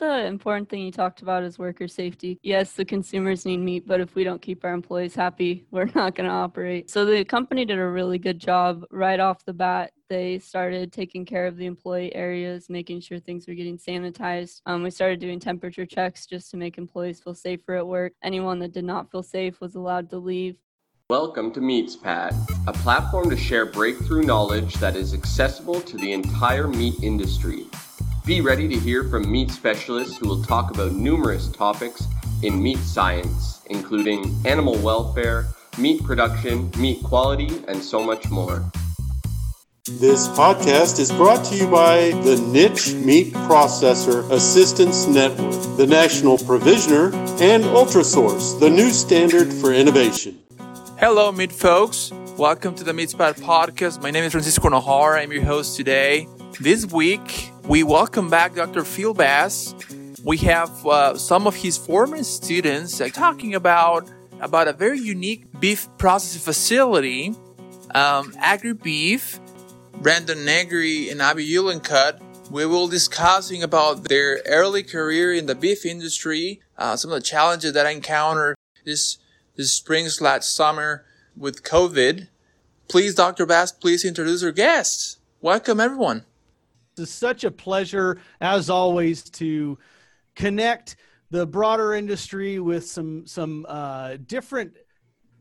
the important thing you talked about is worker safety. Yes, the consumers need meat, but if we don't keep our employees happy, we're not going to operate. So the company did a really good job right off the bat. They started taking care of the employee areas, making sure things were getting sanitized. Um, we started doing temperature checks just to make employees feel safer at work. Anyone that did not feel safe was allowed to leave. Welcome to MeatsPad, a platform to share breakthrough knowledge that is accessible to the entire meat industry. Be ready to hear from meat specialists who will talk about numerous topics in meat science, including animal welfare, meat production, meat quality, and so much more. This podcast is brought to you by the Niche Meat Processor Assistance Network, the National Provisioner, and Ultrasource, the new standard for innovation. Hello, meat folks. Welcome to the MeatsPad podcast. My name is Francisco Najar. I'm your host today. This week, we welcome back Dr. Phil Bass. We have uh, some of his former students uh, talking about about a very unique beef processing facility, um, Agri Beef. Brandon Negri and Abby Eulencut. We will discussing about their early career in the beef industry, uh, some of the challenges that I encountered this this spring slash summer with COVID. Please, Dr. Bass, please introduce our guests. Welcome, everyone. It's such a pleasure, as always, to connect the broader industry with some some uh, different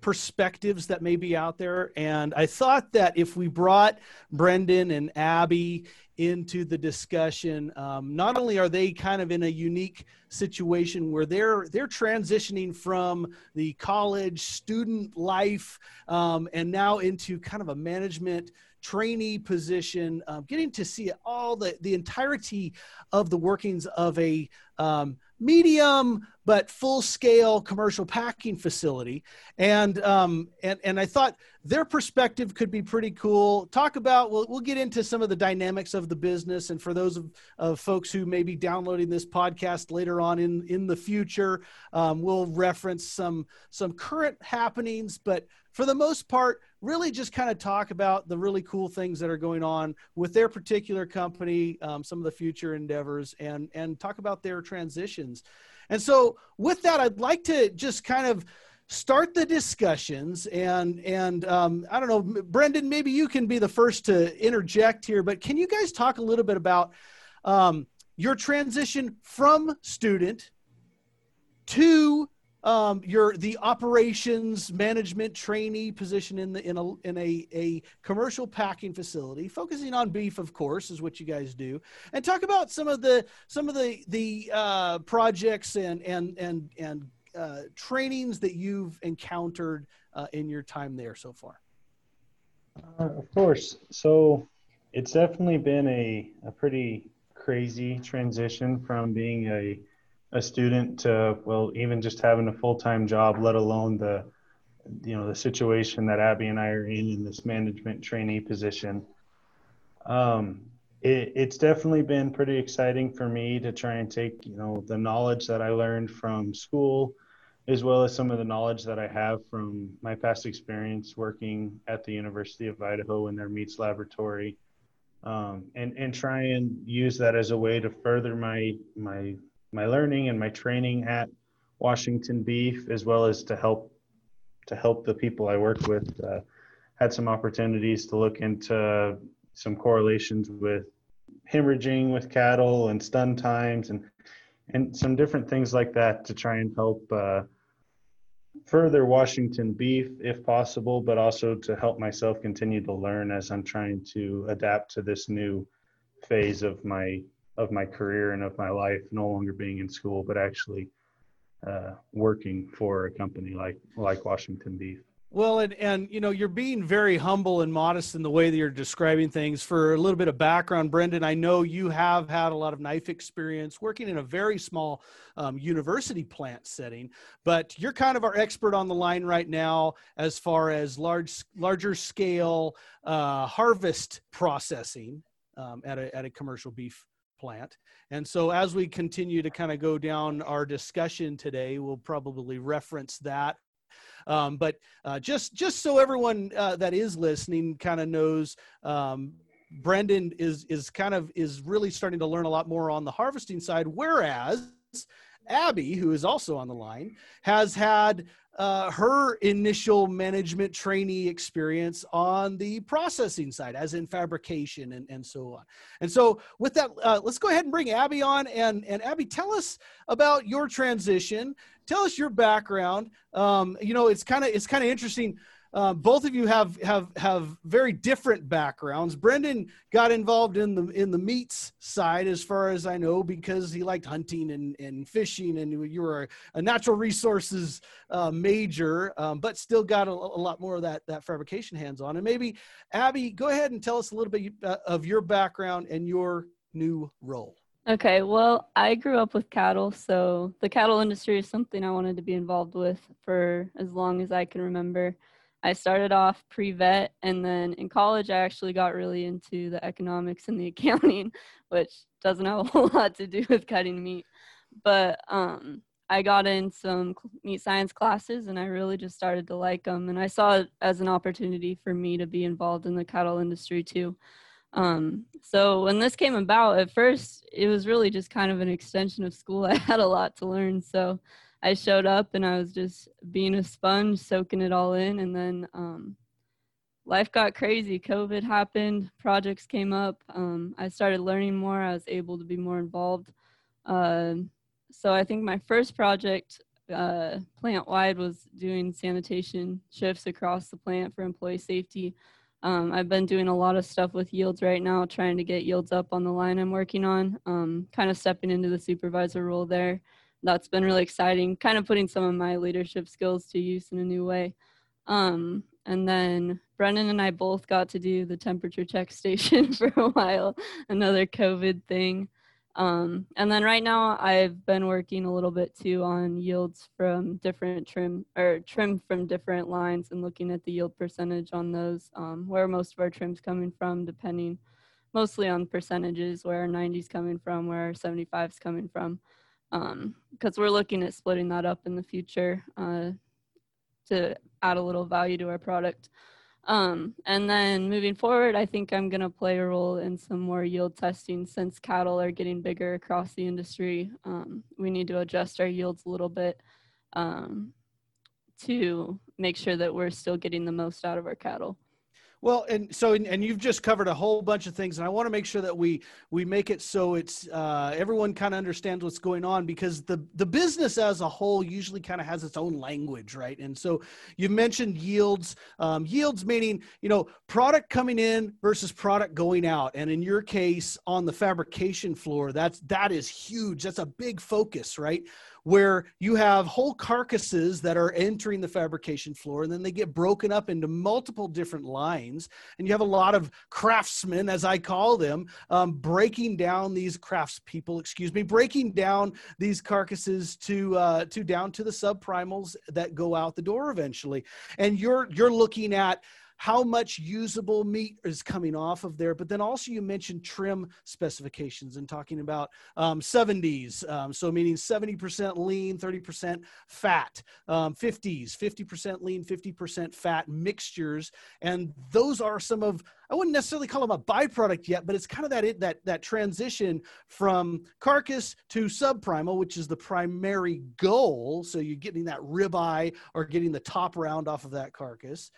perspectives that may be out there. And I thought that if we brought Brendan and Abby into the discussion, um, not only are they kind of in a unique situation where they're they're transitioning from the college student life um, and now into kind of a management trainee position, um, getting to see all the the entirety of the workings of a um, medium but full scale commercial packing facility. And um and and i thought their perspective could be pretty cool. Talk about we'll, we'll get into some of the dynamics of the business and for those of, of folks who may be downloading this podcast later on in in the future um, we'll reference some some current happenings. But for the most part really just kind of talk about the really cool things that are going on with their particular company, um, some of the future endeavors, and and talk about their transitions. And so, with that, I'd like to just kind of start the discussions and and um, i don't know brendan maybe you can be the first to interject here but can you guys talk a little bit about um, your transition from student to um, your the operations management trainee position in the in a in a, a commercial packing facility focusing on beef of course is what you guys do. And talk about some of the some of the the uh, projects and and and and uh, trainings that you've encountered uh, in your time there so far. Uh, of course. So it's definitely been a, a pretty crazy transition from being a a student to well even just having a full-time job let alone the you know the situation that abby and i are in in this management trainee position. Um, it, it's definitely been pretty exciting for me to try and take you know the knowledge that i learned from school as well as some of the knowledge that i have from my past experience working at the university of idaho in their meats laboratory. Um, and and try and use that as a way to further my my my learning and my training at Washington Beef, as well as to help to help the people I work with. Uh, had some opportunities to look into some correlations with hemorrhaging with cattle and stun times and and some different things like that to try and help uh, further Washington beef if possible, but also to help myself continue to learn as I'm trying to adapt to this new phase of my of my career and of my life, no longer being in school, but actually uh, working for a company like like Washington Beef. Well, and and you know, you're being very humble and modest in the way that you're describing things. For a little bit of background, Brendan, I know you have had a lot of knife experience working in a very small um, university plant setting, but you're kind of our expert on the line right now as far as large, larger scale uh, harvest processing um, at a at a commercial beef plant. And so as we continue to kind of go down our discussion today, we'll probably reference that. Um, but uh, just just so everyone uh, that is listening kind of knows, um, Brendan is is kind of is really starting to learn a lot more on the harvesting side, whereas Abby, who is also on the line, has had uh, her initial management trainee experience on the processing side, as in fabrication and, and so on. And so, with that, uh, let's go ahead and bring Abby on. And, and Abby, tell us about your transition. Tell us your background. Um, you know, it's kind of it's kind of interesting uh, both of you have have have very different backgrounds. Brendan got involved in the in the meats side, as far as I know, because he liked hunting and, and fishing, and you were a, natural resources uh, major, um, but still got a, a, lot more of that that fabrication hands on. And maybe Abby, go ahead and tell us a little bit uh, of your background and your new role. Okay, well, I grew up with cattle, so the cattle industry is something I wanted to be involved with for as long as I can remember. I started off pre vet, and then in college, I actually got really into the economics and the accounting, which doesn't have a whole lot to do with cutting meat. But um, I got in some meat science classes, and I really just started to like them. And I saw it as an opportunity for me to be involved in the cattle industry too. Um, so when this came about, at first, it was really just kind of an extension of school. I had a lot to learn, so I showed up and I was just being a sponge, soaking it all in. And then um, life got crazy. COVID happened, projects came up. Um, I started learning more. I was able to be more involved. Uh, so I think my first project, uh, plant wide, was doing sanitation shifts across the plant for employee safety. Um, I've been doing a lot of stuff with yields right now, trying to get yields up on the line I'm working on, um, kind of stepping into the supervisor role there that's been really exciting, kind of putting some of my leadership skills to use in a new way. Um, and then Brennan and I both got to do the temperature check station for a while, another COVID thing. Um, and then right now I've been working a little bit too on yields from different trim or trim from different lines and looking at the yield percentage on those, um, where most of our trim's coming from, depending mostly on percentages, where our 90's coming from, where our 75's coming from because um, we're looking at splitting that up in the future uh, to add a little value to our product. Um, and then moving forward, I think I'm going to play a role in some more yield testing since cattle are getting bigger across the industry. Um, we need to adjust our yields a little bit um, to make sure that we're still getting the most out of our cattle. Well, and so and you've just covered a whole bunch of things, and I want to make sure that we we make it so it's uh, everyone kind of understands what's going on because the the business as a whole usually kind of has its own language, right? And so you mentioned yields, um, yields meaning you know product coming in versus product going out, and in your case on the fabrication floor, that's that is huge. That's a big focus, right? Where you have whole carcasses that are entering the fabrication floor and then they get broken up into multiple different lines. And you have a lot of craftsmen as i call them um, breaking down these craftspeople excuse me breaking down these carcasses to uh, to down to the subprimals that go out the door eventually. And you're you're looking at how much usable meat is coming off of there. But then also you mentioned trim specifications and talking about um, 70s, um, so meaning 70% lean, 30% fat, um, 50s, 50% lean, 50% fat mixtures, and those are some of I wouldn't necessarily call them a byproduct yet, but it's kind of that that that transition from carcass to subprimal, which is the primary goal. So you're getting that ribeye or getting the top round off of that carcass.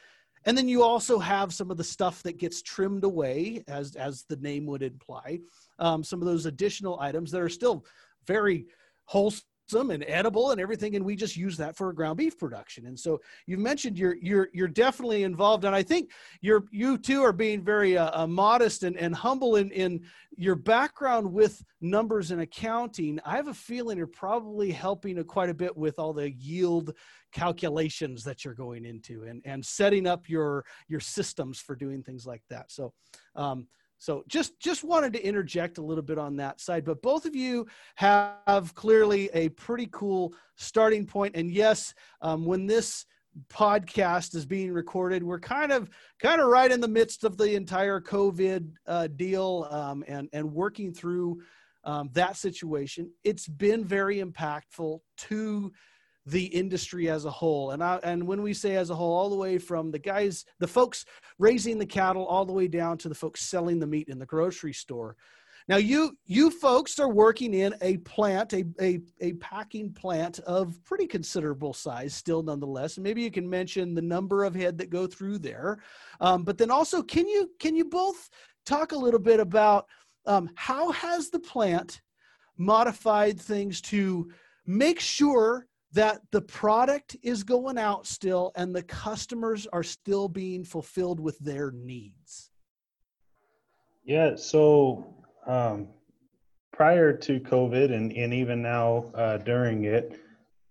And then you also have some of the stuff that gets trimmed away, as as the name would imply. Um, some of those additional items that are still very wholesome and edible and everything and we just use that for ground beef production. And so you've mentioned you're you're you're definitely involved and i think you're you too are being very uh, uh, modest and, and humble in in your background with numbers and accounting. I have a feeling you're probably helping quite a bit with all the yield calculations that you're going into and and setting up your your systems for doing things like that. So um, so just just wanted to interject a little bit on that side, but both of you have clearly a pretty cool starting point. And yes, um, when this podcast is being recorded, we're kind of kind of right in the midst of the entire COVID uh, deal um, and and working through um, that situation. It's been very impactful to the industry as a whole. And I, and when we say as a whole, all the way from the guys, the folks raising the cattle, all the way down to the folks selling the meat in the grocery store. Now you you folks are working in a plant, a, a, a packing plant of pretty considerable size, still nonetheless. Maybe you can mention the number of head that go through there, um, but then also can you can you both talk a little bit about um, how has the plant modified things to make sure that the product is going out still and the customers are still being fulfilled with their needs? Yeah, so um, prior to COVID and, and even now uh, during it,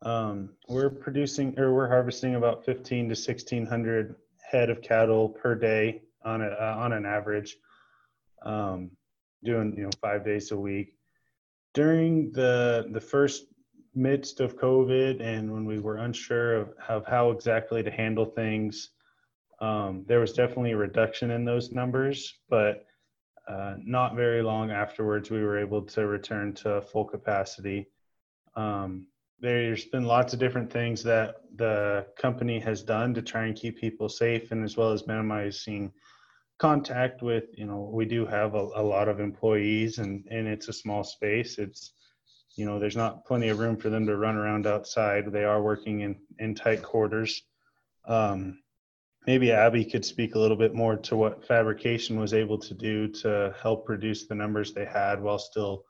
um, we're producing or we're harvesting about 15 to 1600 head of cattle per day on a, uh, on an average, um, doing you know five days a week. During the the first midst of COVID and when we were unsure of, of how exactly to handle things, um, there was definitely a reduction in those numbers, but uh, not very long afterwards, we were able to return to full capacity. Um, there's been lots of different things that the company has done to try and keep people safe and as well as minimizing contact with you know we do have a, a lot of employees and and it's a small space it's you know there's not plenty of room for them to run around outside they are working in in tight quarters um, maybe Abby could speak a little bit more to what fabrication was able to do to help reduce the numbers they had while still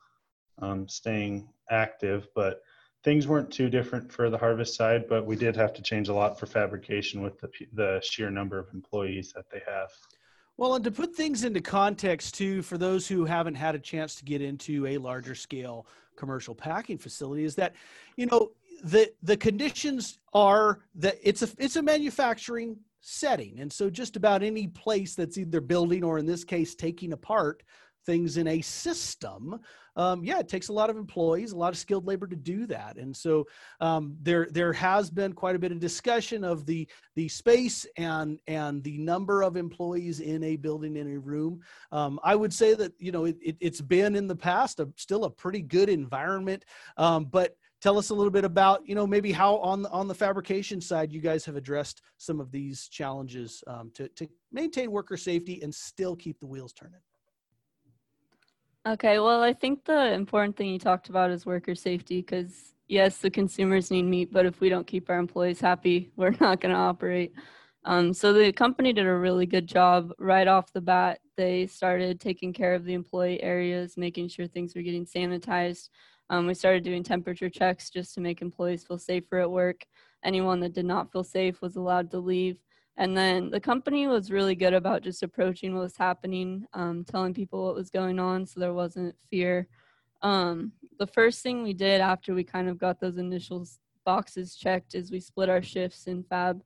um, staying active. But things weren't too different for the harvest side, but we did have to change a lot for fabrication with the, the sheer number of employees that they have. Well, and to put things into context too, for those who haven't had a chance to get into a larger scale commercial packing facility, is that, you know, the the conditions are that it's a it's a manufacturing setting. And so just about any place that's either building or in this case taking apart things in a system um, yeah it takes a lot of employees a lot of skilled labor to do that. And so um, there there has been quite a bit of discussion of the the space and and the number of employees in a building in a room. Um, i would say that you know it, it, has been in the past a, still a pretty good environment. Um, but tell us a little bit about you know maybe how on the on the fabrication side you guys have addressed some of these challenges um, to, to maintain worker safety and still keep the wheels turning okay well i think the important thing you talked about is worker safety because yes the consumers need meat but if we don't keep our employees happy we're not going to operate um, so the company did a really good job right off the bat they started taking care of the employee areas making sure things were getting sanitized um, we started doing temperature checks just to make employees feel safer at work. Anyone that did not feel safe was allowed to leave. And then the company was really good about just approaching what was happening, um, telling people what was going on so there wasn't fear. Um, the first thing we did after we kind of got those initial boxes checked is we split our shifts in fab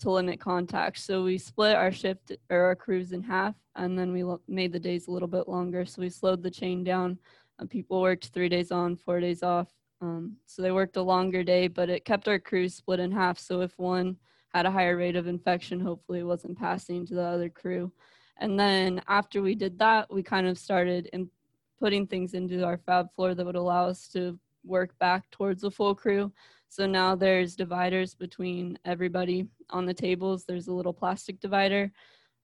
to limit contact. So we split our shift or our crews in half, and then we made the days a little bit longer. So we slowed the chain down uh, people worked three days on, four days off. Um, so they worked a longer day, but it kept our crews split in half. So if one had a higher rate of infection, hopefully wasn't passing to the other crew. And then after we did that, we kind of started in putting things into our fab floor that would allow us to work back towards a full crew. So now there's dividers between everybody on the tables. There's a little plastic divider.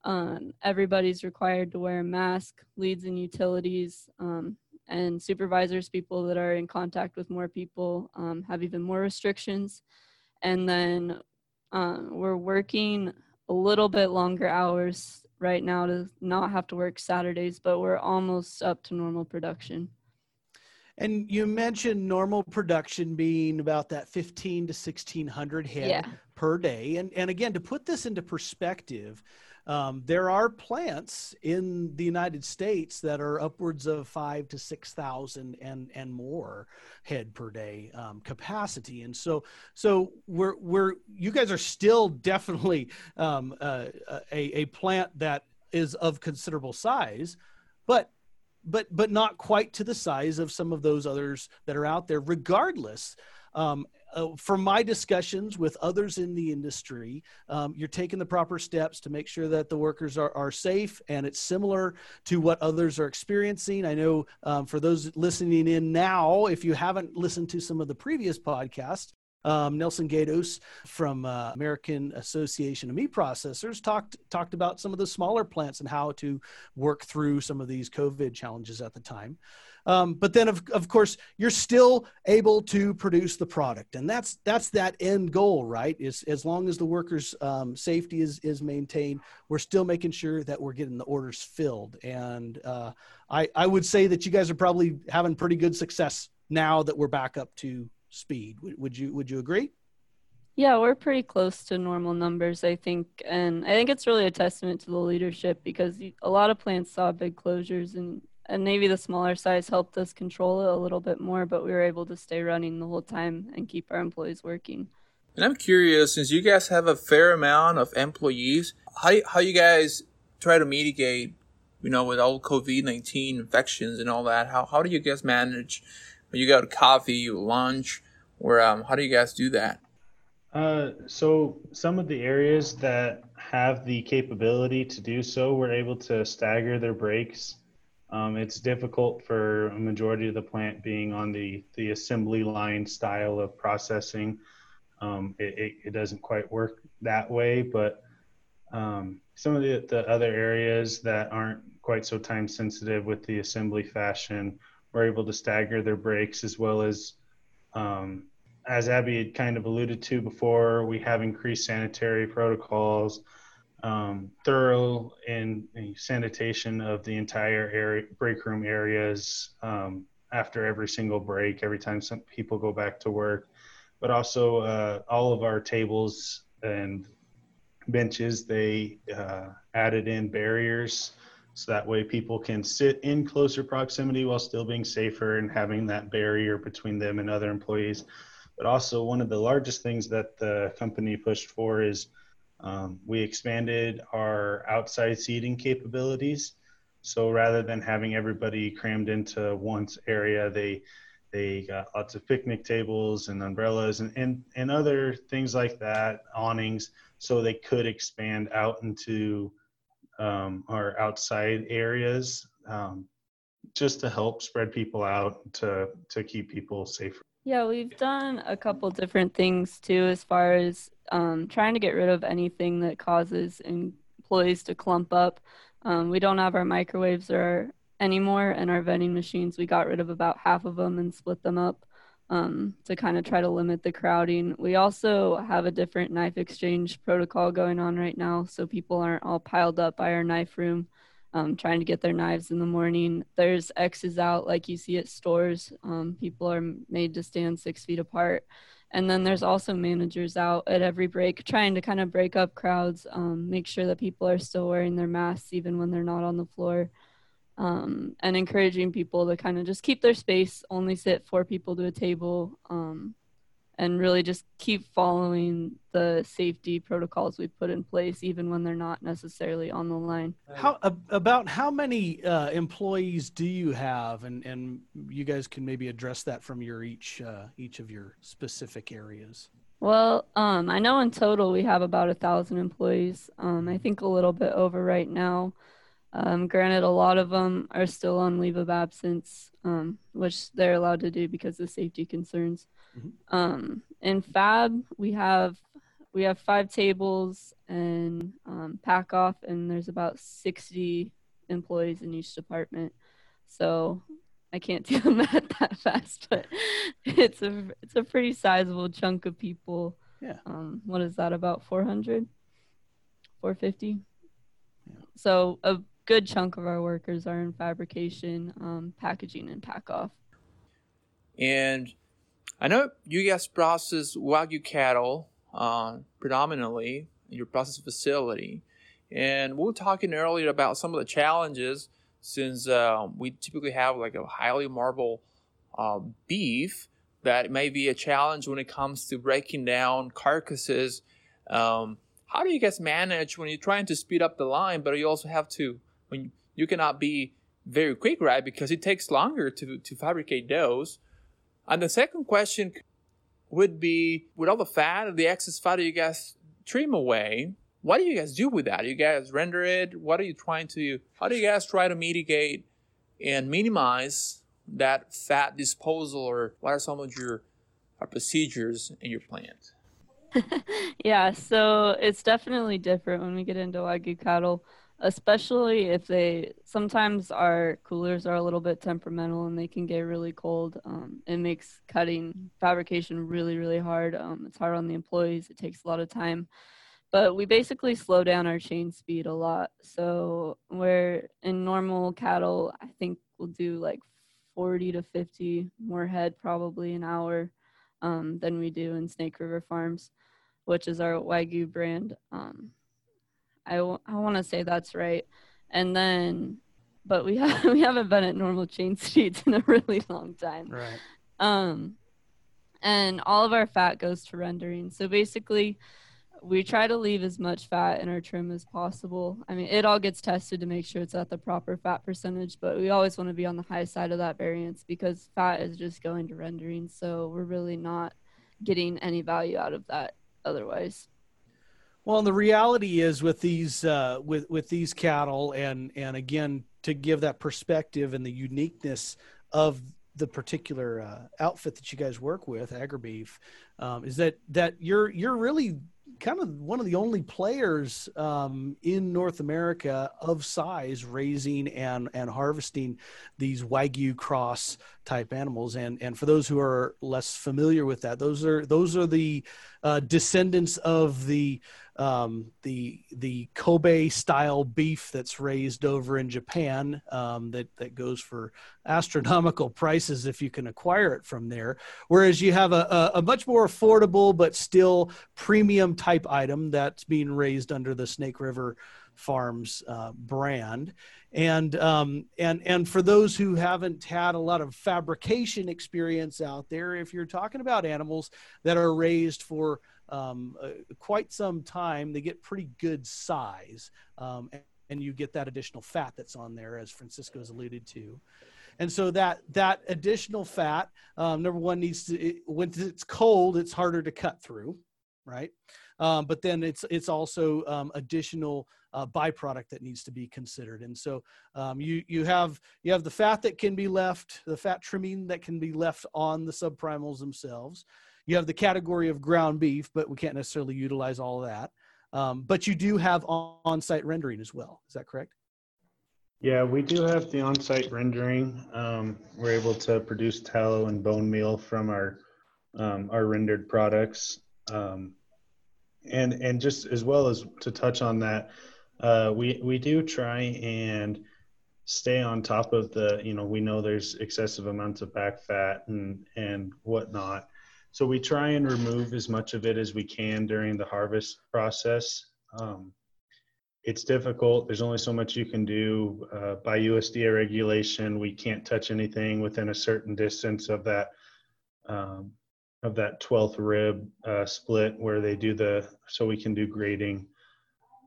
Um, everybody's required to wear a mask, leads and utilities. Um, and supervisors, people that are in contact with more people, um, have even more restrictions. And then uh, we're working a little bit longer hours right now to not have to work Saturdays, but we're almost up to normal production. And you mentioned normal production being about that 15 to 1600 head yeah. per day. And, and again, to put this into perspective, um, there are plants in the United States that are upwards of five to six thousand and and more head per day um, capacity, and so so we're we're you guys are still definitely um, uh, a a plant that is of considerable size, but but but not quite to the size of some of those others that are out there. Regardless, um, uh, from my discussions with others in the industry, um, you're taking the proper steps to make sure that the workers are, are safe and it's similar to what others are experiencing. I know um, for those listening in now, if you haven't listened to some of the previous podcasts, Um, Nelson Gatos from uh, American Association of Meat Processors talked talked about some of the smaller plants and how to work through some of these COVID challenges at the time. Um, but then, of, of course, you're still able to produce the product, and that's that's that end goal, right? Is as long as the workers' um, safety is is maintained, we're still making sure that we're getting the orders filled. And uh, I I would say that you guys are probably having pretty good success now that we're back up to speed. Would, would you would you agree? Yeah, we're pretty close to normal numbers, I think. And I think it's really a testament to the leadership because a lot of plants saw big closures and and maybe the smaller size helped us control it a little bit more, but we were able to stay running the whole time and keep our employees working. And I'm curious, since you guys have a fair amount of employees, how how you guys try to mitigate, you know, with all COVID nineteen infections and all that? How how do you guys manage when you go to coffee, lunch, or um, how do you guys do that? Uh, so some of the areas that have the capability to do so, we're able to stagger their breaks um, it's difficult for a majority of the plant being on the, the assembly line style of processing. Um, it, it, it, doesn't quite work that way, but um, some of the, the other areas that aren't quite so time sensitive with the assembly fashion, we're able to stagger their breaks as well as, um, as Abby had kind of alluded to before, we have increased sanitary protocols um, thorough in sanitation of the entire area, break room areas um, after every single break, every time some people go back to work, but also uh, all of our tables and benches, they uh, added in barriers so that way people can sit in closer proximity while still being safer and having that barrier between them and other employees. But also, one of the largest things that the company pushed for is um, we expanded our outside seating capabilities. So rather than having everybody crammed into one area, they they got lots of picnic tables and umbrellas and, and, and other things like that, awnings, so they could expand out into um, our outside areas um, just to help spread people out to, to keep people safer. Yeah, we've done a couple different things too, as far as um, trying to get rid of anything that causes employees to clump up. Um, we don't have our microwaves or anymore, and our vending machines. We got rid of about half of them and split them up um, to kind of try to limit the crowding. We also have a different knife exchange protocol going on right now, so people aren't all piled up by our knife room. Um, trying to get their knives in the morning. There's X's out like you see at stores. Um, people are made to stand six feet apart. And then there's also managers out at every break trying to kind of break up crowds, um, make sure that people are still wearing their masks even when they're not on the floor, um, and encouraging people to kind of just keep their space, only sit four people to a table, um, and really just keep following the safety protocols we put in place even when they're not necessarily on the line. How about how many uh, employees do you have? And and you guys can maybe address that from your each uh, each of your specific areas. Well um, i know in total we have about a thousand employees. Um, i think a little bit over right now um, granted, a lot of them are still on leave of absence, um, which they're allowed to do because of safety concerns. Mm-hmm. Um, in Fab, we have we have five tables and um, pack off, and there's about 60 employees in each department. So I can't do the math that fast, but it's a it's a pretty sizable chunk of people. Yeah. Um, what is that? About 400, 450. Yeah. So a good chunk of our workers are in fabrication, um, packaging, and pack off. And I know you guys process Wagyu cattle uh, predominantly in your process facility. And we were talking earlier about some of the challenges since uh, we typically have like a highly marble uh, beef that may be a challenge when it comes to breaking down carcasses. Um, how do you guys manage when you're trying to speed up the line, but you also have to when you cannot be very quick, right? Because it takes longer to, to fabricate those. And the second question would be with all the fat, the excess fat you guys trim away, what do you guys do with that? You guys render it? What are you trying to, how do you guys try to mitigate and minimize that fat disposal or what are some of your procedures in your plant? yeah, so it's definitely different when we get into Wagyu cattle, especially if they sometimes our coolers are a little bit temperamental and they can get really cold. Um, it makes cutting fabrication really, really hard. Um, it's hard on the employees, it takes a lot of time. But we basically slow down our chain speed a lot. So, where in normal cattle, I think we'll do like 40 to 50 more head probably an hour um, than we do in Snake River Farms which is our Wagyu brand. Um, I, w- I want to say that's right. And then, but we, have, we haven't been at normal chain speeds in a really long time. Right. Um, and all of our fat goes to rendering. So basically, we try to leave as much fat in our trim as possible. I mean, it all gets tested to make sure it's at the proper fat percentage, but we always want to be on the high side of that variance because fat is just going to rendering. So we're really not getting any value out of that otherwise. Well, and the reality is with these uh, with with these cattle, and and again to give that perspective and the uniqueness of the particular uh, outfit that you guys work with, AgriBeef, um, is that that you're you're really kind of one of the only players um, in North America of size raising and and harvesting these wagyu cross type animals. And and for those who are less familiar with that, those are those are the uh, descendants of the um, the the Kobe style beef that's raised over in Japan um, that that goes for astronomical prices if you can acquire it from there. Whereas you have a, a, a much more affordable but still premium type item that's being raised under the Snake River Farms uh, brand. And um, and and for those who haven't had a lot of fabrication experience out there, if you're talking about animals that are raised for um, uh, quite some time, they get pretty good size, um, and, you get that additional fat that's on there, as Francisco's alluded to. And so that that additional fat, um, number one, needs to it, when it's cold, it's harder to cut through, right? Um, but then it's it's also um, additional uh, byproduct that needs to be considered. And so um, you you have you have the fat that can be left, the fat trimming that can be left on the subprimals themselves. You have the category of ground beef, but we can't necessarily utilize all that. Um, but you do have on site rendering as well. Is that correct? Yeah, we do have the on site rendering. Um, we're able to produce tallow and bone meal from our um, our rendered products. Um, and and just as well as to touch on that, uh, we we do try and stay on top of the you know we know there's excessive amounts of back fat and and whatnot so we try and remove as much of it as we can during the harvest process. Um, it's difficult. There's only so much you can do uh, by USDA regulation. We can't touch anything within a certain distance of that um, of that 12th rib uh, split where they do the so we can do grading.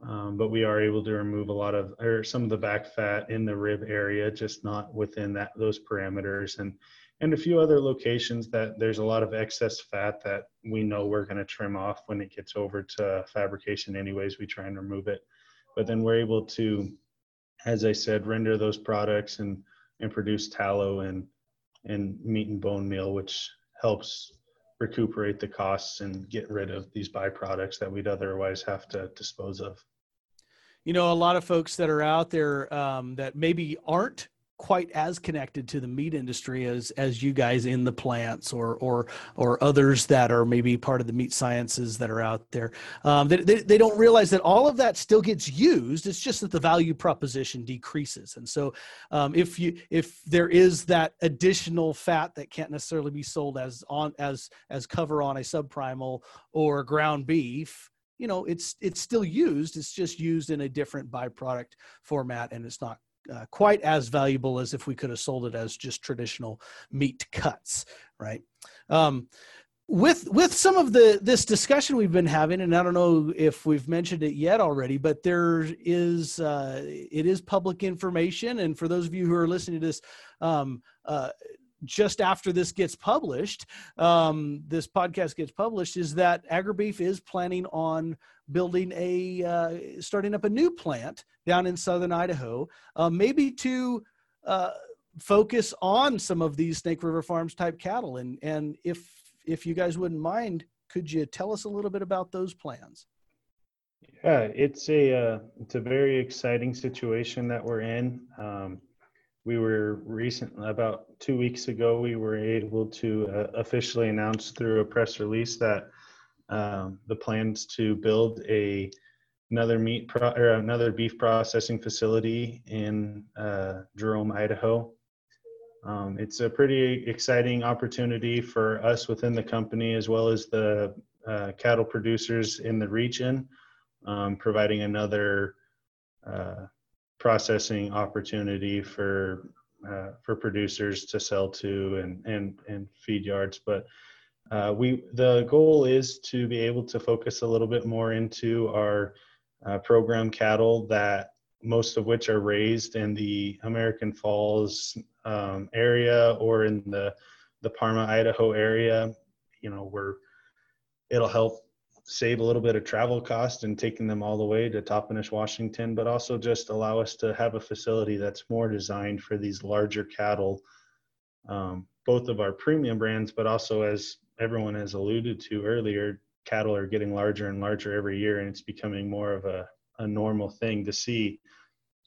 Um, but we are able to remove a lot of or some of the back fat in the rib area, just not within that those parameters. And and a few other locations that there's a lot of excess fat that we know we're going to trim off when it gets over to fabrication anyways we try and remove it but then we're able to as i said render those products and and produce tallow and and meat and bone meal which helps recuperate the costs and get rid of these byproducts that we'd otherwise have to dispose of you know a lot of folks that are out there um, that maybe aren't quite as connected to the meat industry as as you guys in the plants or or or others that are maybe part of the meat sciences that are out there. Um, they, they, they don't realize that all of that still gets used. It's just that the value proposition decreases. And so um, if you if there is that additional fat that can't necessarily be sold as on as as cover on a subprimal or ground beef you know it's it's still used it's just used in a different byproduct format and it's not uh, quite as valuable as if we could have sold it as just traditional meat cuts, right? Um, with with some of the this discussion we've been having, and I don't know if we've mentioned it yet already, but there is uh, it is public information, and for those of you who are listening to this. Um, uh, just after this gets published, um, this podcast gets published, is that AgriBeef is planning on building a uh, starting up a new plant down in southern Idaho, uh, maybe to uh, focus on some of these Snake River Farms type cattle. And and if if you guys wouldn't mind, could you tell us a little bit about those plans? Yeah, it's a uh, it's a very exciting situation that we're in. Um, we were recent about two weeks ago. We were able to uh, officially announce through a press release that um, the plans to build a another meat pro- or another beef processing facility in uh, Jerome, Idaho. Um, it's a pretty exciting opportunity for us within the company as well as the uh, cattle producers in the region, um, providing another uh, processing opportunity for uh, for producers to sell to and and and feed yards. But uh, we the goal is to be able to focus a little bit more into our uh, program cattle that most of which are raised in the American Falls um, area or in the the Parma, Idaho area. You know, where it'll help save a little bit of travel cost and taking them all the way to Toppenish, Washington, but also just allow us to have a facility that's more designed for these larger cattle, um, both of our premium brands, but also as everyone has alluded to earlier, cattle are getting larger and larger every year, and it's becoming more of a, a normal thing to see.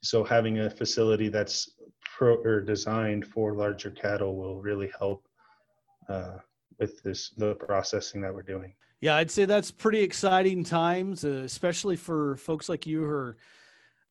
So having a facility that's pro or designed for larger cattle will really help uh, with this the processing that we're doing. Yeah, I'd say that's pretty exciting times, uh, especially for folks like you who are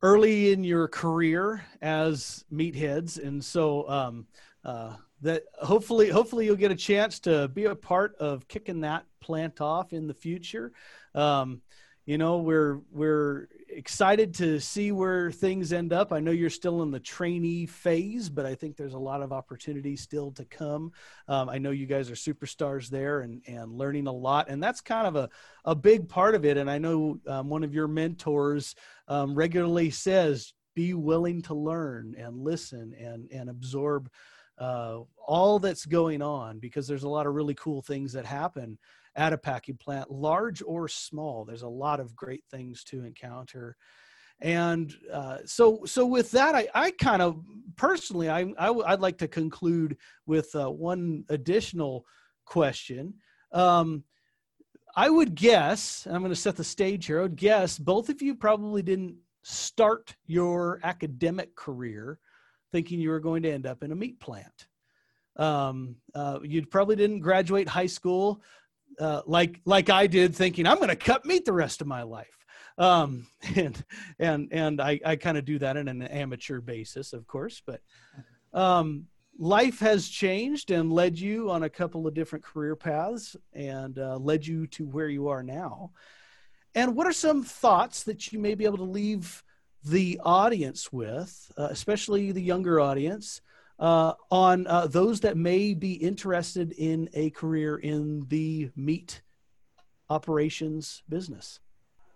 early in your career as meatheads, and so um, uh, that hopefully, hopefully you'll get a chance to be a part of kicking that plant off in the future. Um, you know, we're we're excited to see where things end up. I know you're still in the trainee phase, but I think there's a lot of opportunity still to come. Um, I know you guys are superstars there and, and learning a lot, and that's kind of a, a big part of it. And I know um, one of your mentors um, regularly says, be willing to learn and listen and, and absorb uh, all that's going on because there's a lot of really cool things that happen at a packing plant, large or small. There's a lot of great things to encounter. And uh, so, so with that, I, I kind of personally, I, I w- I'd like to conclude with uh, one additional question. Um, I would guess, I'm going to set the stage here. I would guess both of you probably didn't start your academic career thinking you were going to end up in a meat plant. Um, uh, you probably didn't graduate high school uh, like like I did, thinking I'm going to cut meat the rest of my life. Um, and and and I, I kind of do that on an amateur basis, of course. But um, life has changed and led you on a couple of different career paths and uh, led you to where you are now. And what are some thoughts that you may be able to leave the audience with, uh, especially the younger audience, uh, on uh, those that may be interested in a career in the meat operations business?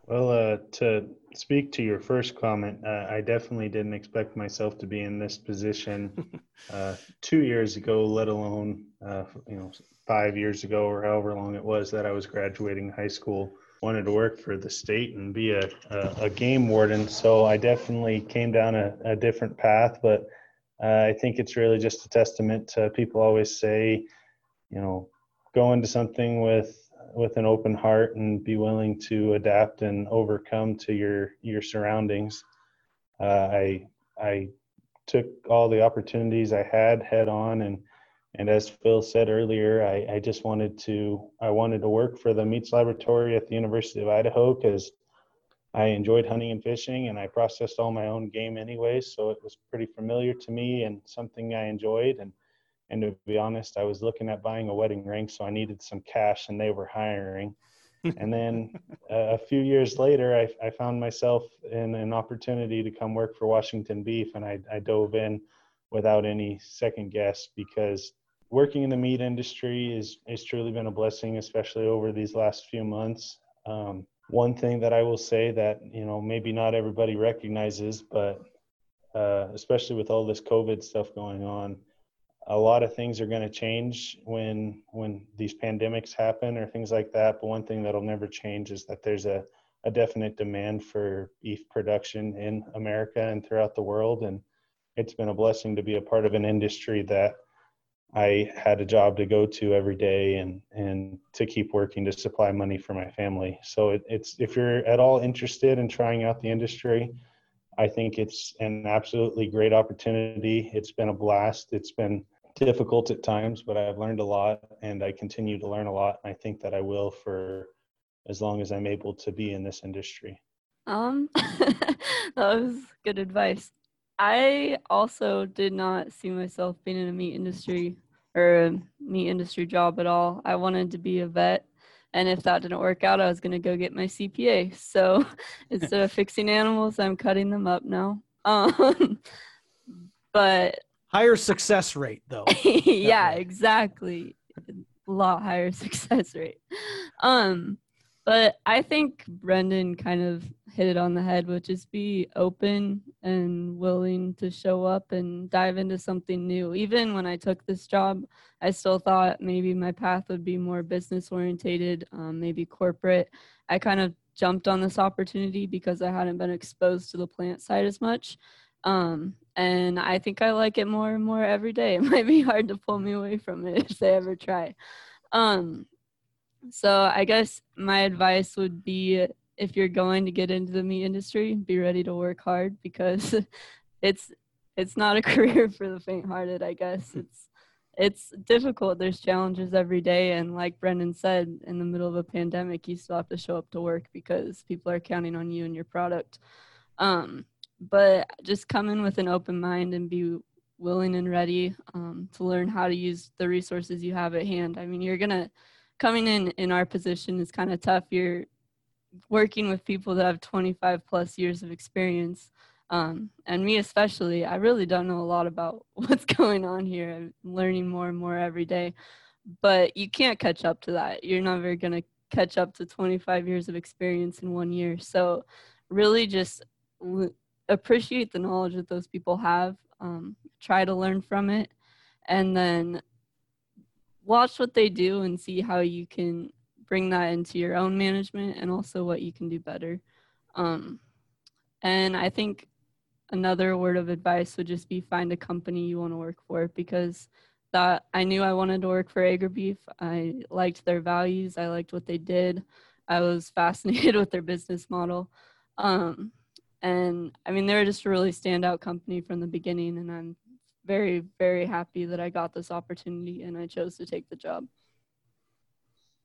Well, uh, to speak to your first comment, uh, I definitely didn't expect myself to be in this position uh, two years ago, let alone uh, you know five years ago or however long it was that I was graduating high school. Wanted to work for the state and be a, a, a game warden, so I definitely came down a, a different path, but uh, I think it's really just a testament to people always say, you know, go into something with with an open heart and be willing to adapt and overcome to your your surroundings. Uh, I I took all the opportunities I had head on and and as Phil said earlier, I, I just wanted to I wanted to work for the Meats Laboratory at the University of Idaho because I enjoyed hunting and fishing and I processed all my own game anyway, so it was pretty familiar to me and something I enjoyed. And and to be honest, I was looking at buying a wedding ring, so I needed some cash and they were hiring. and then uh, a few years later, I, I found myself in an opportunity to come work for Washington Beef, and I, I dove in without any second guess because working in the meat industry is has truly been a blessing, especially over these last few months. Um, one thing that I will say that you know maybe not everybody recognizes, but uh, especially with all this COVID stuff going on, a lot of things are going to change when when these pandemics happen or things like that. But one thing that'll never change is that there's a a definite demand for beef production in America and throughout the world, and it's been a blessing to be a part of an industry that I had a job to go to every day and and to keep working to supply money for my family. So it, it's if you're at all interested in trying out the industry, I think it's an absolutely great opportunity. It's been a blast. It's been difficult at times, but I've learned a lot and I continue to learn a lot. And I think that I will for as long as I'm able to be in this industry. Um, that was good advice. I also did not see myself being in a meat industry or a meat industry job at all. I wanted to be a vet. And if that didn't work out, I was going to go get my CPA. So instead of fixing animals, I'm cutting them up now. Um, but higher success rate, though. yeah, exactly. A lot higher success rate. Um, but I think Brendan kind of hit it on the head, which is be open and willing to show up and dive into something new. Even when I took this job, I still thought maybe my path would be more business orientated, um, maybe corporate. I kind of jumped on this opportunity because I hadn't been exposed to the plant side as much. Um, and I think I like it more and more every day. It might be hard to pull me away from it if they ever try. Um, so I guess my advice would be if you're going to get into the meat industry, be ready to work hard because it's it's not a career for the faint-hearted. I guess it's it's difficult. There's challenges every day, and like Brendan said, in the middle of a pandemic, you still have to show up to work because people are counting on you and your product. Um, but just come in with an open mind and be willing and ready um, to learn how to use the resources you have at hand. I mean, you're gonna coming in in our position is kind of tough. You're working with people that have 25 plus years of experience. Um, and me especially, I really don't know a lot about what's going on here. I'm learning more and more every day, but you can't catch up to that. You're never going to catch up to 25 years of experience in one year. So, really just l- appreciate the knowledge that those people have, um, try to learn from it, and then watch what they do and see how you can bring that into your own management and also what you can do better. Um, and I think another word of advice would just be find a company you want to work for because that I knew I wanted to work for AgriBeef. I liked their values. I liked what they did. I was fascinated with their business model. Um, and I mean, they're just a really standout company from the beginning, and I'm very, very happy that I got this opportunity and I chose to take the job.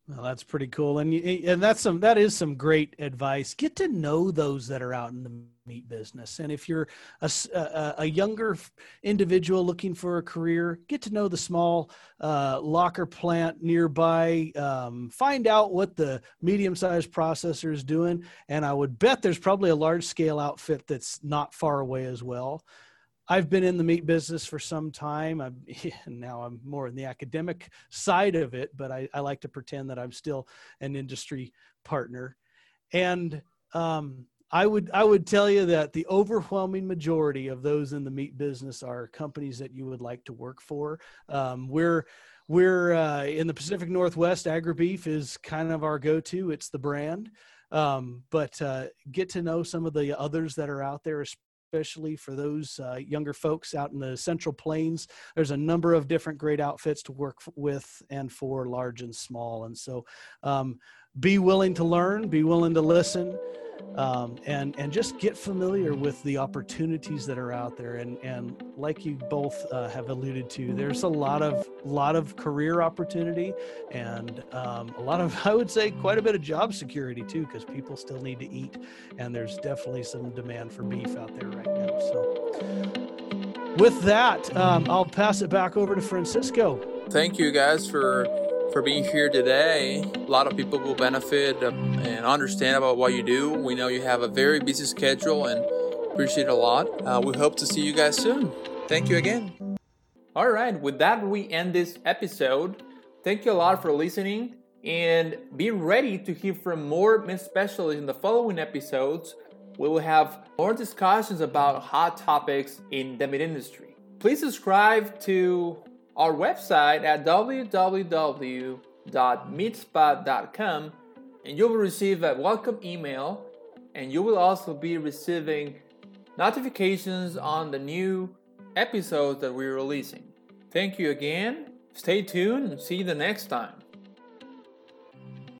Well, that's pretty cool, and and that's some that is some great advice. Get to know those that are out in the meat business, and if you're a, a, a younger individual looking for a career, get to know the small uh, locker plant nearby. Um, find out what the medium-sized processor is doing, and I would bet there's probably a large-scale outfit that's not far away as well. I've been in the meat business for some time. I'm, now I'm more in the academic side of it, but I, I like to pretend that I'm still an industry partner. And um, I would I would tell you that the overwhelming majority of those in the meat business are companies that you would like to work for. Um, we're we're uh, in the Pacific Northwest. AgriBeef is kind of our go-to. It's the brand. Um, but uh, get to know some of the others that are out there, especially for those uh, younger folks out in the central plains. There's a number of different great outfits to work with and for large and small. And so um, be willing to learn, be willing to listen. Um, and and just get familiar with the opportunities that are out there. And and like you both uh, have alluded to there's a lot of lot of career opportunity and um, a lot of I would say quite a bit of job security too because people still need to eat and there's definitely some demand for beef out there right now. So with that um, I'll pass it back over to Francisco. Thank you guys for for being here today. A lot of people will benefit and understand about what you do. We know you have a very busy schedule and appreciate a lot. Uh, we hope to see you guys soon. Thank you again. All right, with that, we end this episode. Thank you a lot for listening and be ready to hear from more meat specialists in the following episodes. We will have more discussions about hot topics in the meat industry. Please subscribe to our website at www.meatspot.com and you will receive a welcome email and you will also be receiving notifications on the new episodes that we're releasing. Thank you again Stay tuned and see you the next time.